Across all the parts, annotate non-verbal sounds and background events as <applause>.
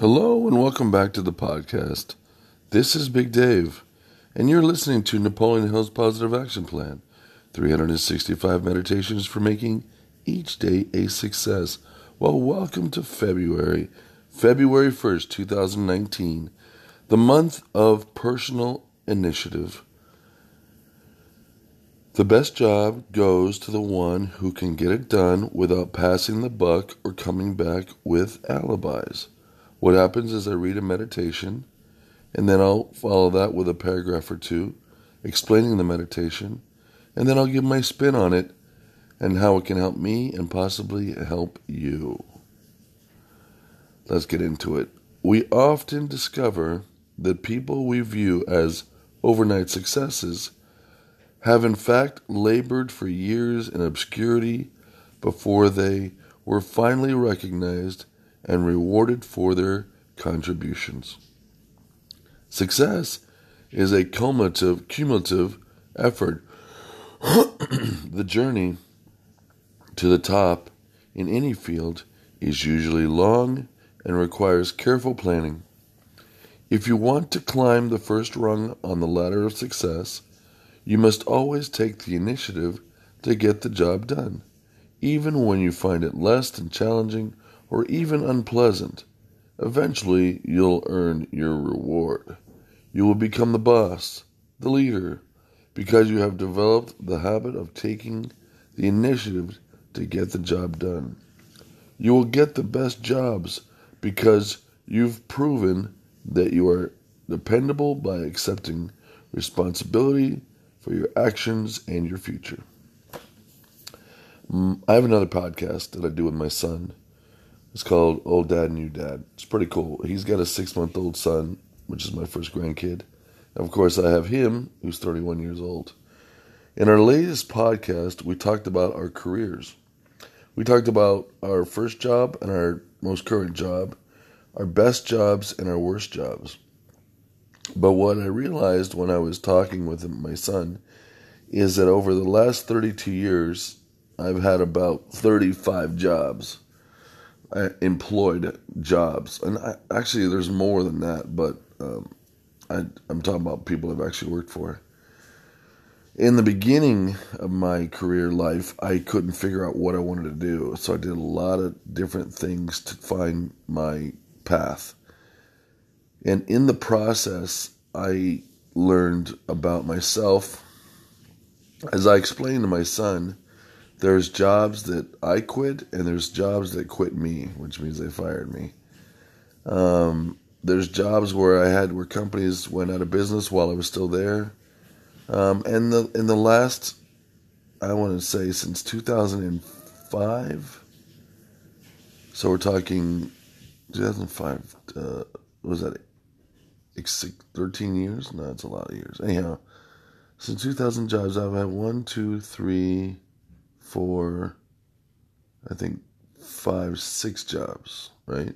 Hello and welcome back to the podcast. This is Big Dave, and you're listening to Napoleon Hill's Positive Action Plan 365 Meditations for Making Each Day a Success. Well, welcome to February, February 1st, 2019, the month of personal initiative. The best job goes to the one who can get it done without passing the buck or coming back with alibis. What happens is I read a meditation, and then I'll follow that with a paragraph or two explaining the meditation, and then I'll give my spin on it and how it can help me and possibly help you. Let's get into it. We often discover that people we view as overnight successes have in fact labored for years in obscurity before they were finally recognized and rewarded for their contributions. Success is a cumulative, cumulative effort. <clears throat> the journey to the top in any field is usually long and requires careful planning. If you want to climb the first rung on the ladder of success, you must always take the initiative to get the job done, even when you find it less than challenging or even unpleasant, eventually you'll earn your reward. You will become the boss, the leader, because you have developed the habit of taking the initiative to get the job done. You will get the best jobs because you've proven that you are dependable by accepting responsibility for your actions and your future. Mm, I have another podcast that I do with my son it's called Old Dad, New Dad. It's pretty cool. He's got a six month old son, which is my first grandkid. And of course, I have him, who's 31 years old. In our latest podcast, we talked about our careers. We talked about our first job and our most current job, our best jobs and our worst jobs. But what I realized when I was talking with my son is that over the last 32 years, I've had about 35 jobs employed jobs, and I, actually there's more than that, but um, I, I'm talking about people I've actually worked for. In the beginning of my career life, I couldn't figure out what I wanted to do, so I did a lot of different things to find my path. And in the process, I learned about myself. As I explained to my son, there's jobs that I quit, and there's jobs that quit me, which means they fired me. Um, there's jobs where I had where companies went out of business while I was still there, um, and the in the last, I want to say since 2005. So we're talking 2005. Uh, was that 13 years? No, it's a lot of years. Anyhow, since 2000 jobs, I've had one, two, three for, I think, five, six jobs, right?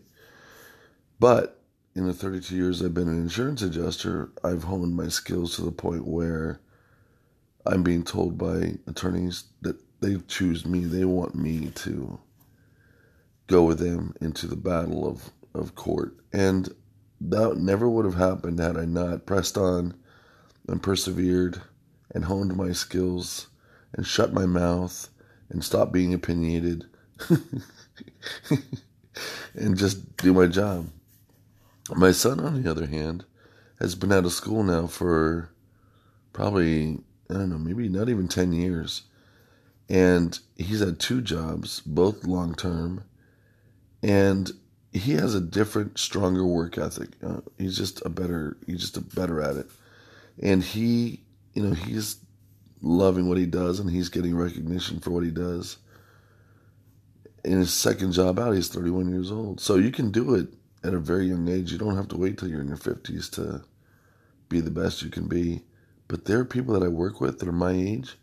But in the 32 years I've been an insurance adjuster, I've honed my skills to the point where I'm being told by attorneys that they choose me, they want me to go with them into the battle of, of court. And that never would have happened had I not pressed on and persevered and honed my skills and shut my mouth and stop being opinionated <laughs> and just do my job. My son, on the other hand, has been out of school now for probably, I don't know, maybe not even 10 years. And he's had two jobs, both long term. And he has a different, stronger work ethic. Uh, he's just a better, he's just a better at it. And he, you know, he's loving what he does and he's getting recognition for what he does. In his second job out, he's 31 years old. So you can do it at a very young age. You don't have to wait till you're in your 50s to be the best you can be. But there are people that I work with that are my age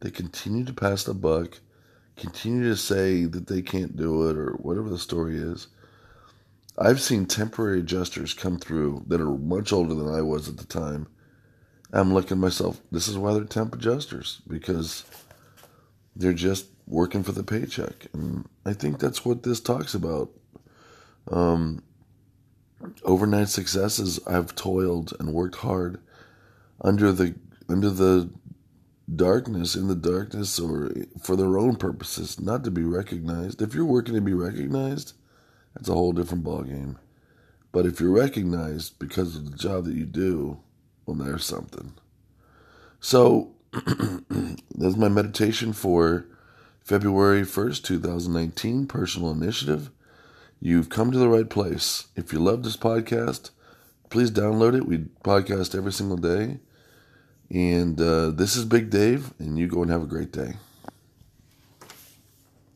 that continue to pass the buck, continue to say that they can't do it or whatever the story is. I've seen temporary adjusters come through that are much older than I was at the time I'm looking at myself, this is why they're temp adjusters, because they're just working for the paycheck. And I think that's what this talks about. Um, overnight successes, I've toiled and worked hard under the under the darkness in the darkness or for their own purposes, not to be recognized. If you're working to be recognized, that's a whole different ballgame. But if you're recognized because of the job that you do, well, there's something. So <clears throat> that's my meditation for February 1st, 2019, personal initiative. You've come to the right place. If you love this podcast, please download it. We podcast every single day. And uh, this is Big Dave, and you go and have a great day.